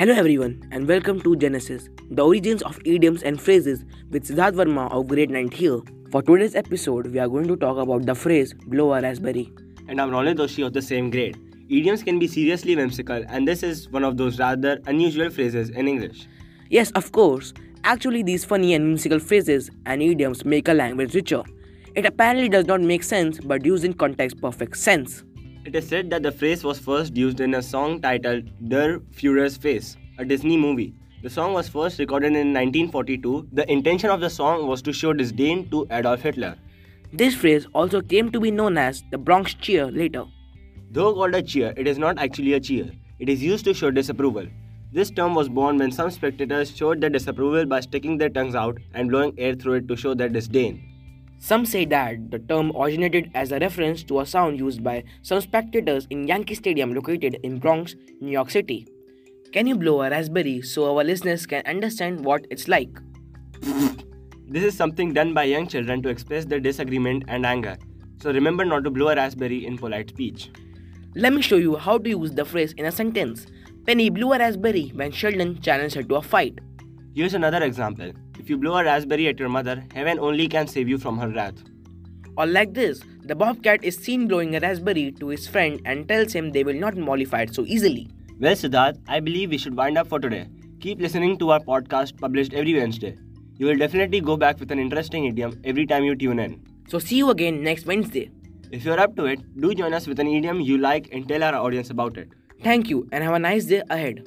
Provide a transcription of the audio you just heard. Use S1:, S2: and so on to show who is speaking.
S1: Hello everyone and welcome to Genesis, the origins of idioms and phrases with Siddharth Verma of grade 9 here. For today's episode, we are going to talk about the phrase blow a raspberry.
S2: And I'm Ronald Doshi of the same grade. Idioms can be seriously whimsical, and this is one of those rather unusual phrases in English.
S1: Yes, of course. Actually, these funny and whimsical phrases and idioms make a language richer. It apparently does not make sense, but used in context, perfect sense.
S2: It is said that the phrase was first used in a song titled Der Führer's Face, a Disney movie. The song was first recorded in 1942. The intention of the song was to show disdain to Adolf Hitler.
S1: This phrase also came to be known as the Bronx cheer later.
S2: Though called a cheer, it is not actually a cheer. It is used to show disapproval. This term was born when some spectators showed their disapproval by sticking their tongues out and blowing air through it to show their disdain.
S1: Some say that the term originated as a reference to a sound used by some spectators in Yankee Stadium located in Bronx, New York City. Can you blow a raspberry so our listeners can understand what it's like?
S2: This is something done by young children to express their disagreement and anger. So remember not to blow a raspberry in polite speech.
S1: Let me show you how to use the phrase in a sentence. Penny blew a raspberry when Sheldon challenged her to a fight.
S2: Here's another example. If you blow a raspberry at your mother, heaven only can save you from her wrath.
S1: Or like this, the bobcat is seen blowing a raspberry to his friend and tells him they will not mollify it so easily.
S2: Well, Siddharth, I believe we should wind up for today. Keep listening to our podcast published every Wednesday. You will definitely go back with an interesting idiom every time you tune in.
S1: So see you again next Wednesday.
S2: If you're up to it, do join us with an idiom you like and tell our audience about it.
S1: Thank you and have a nice day ahead.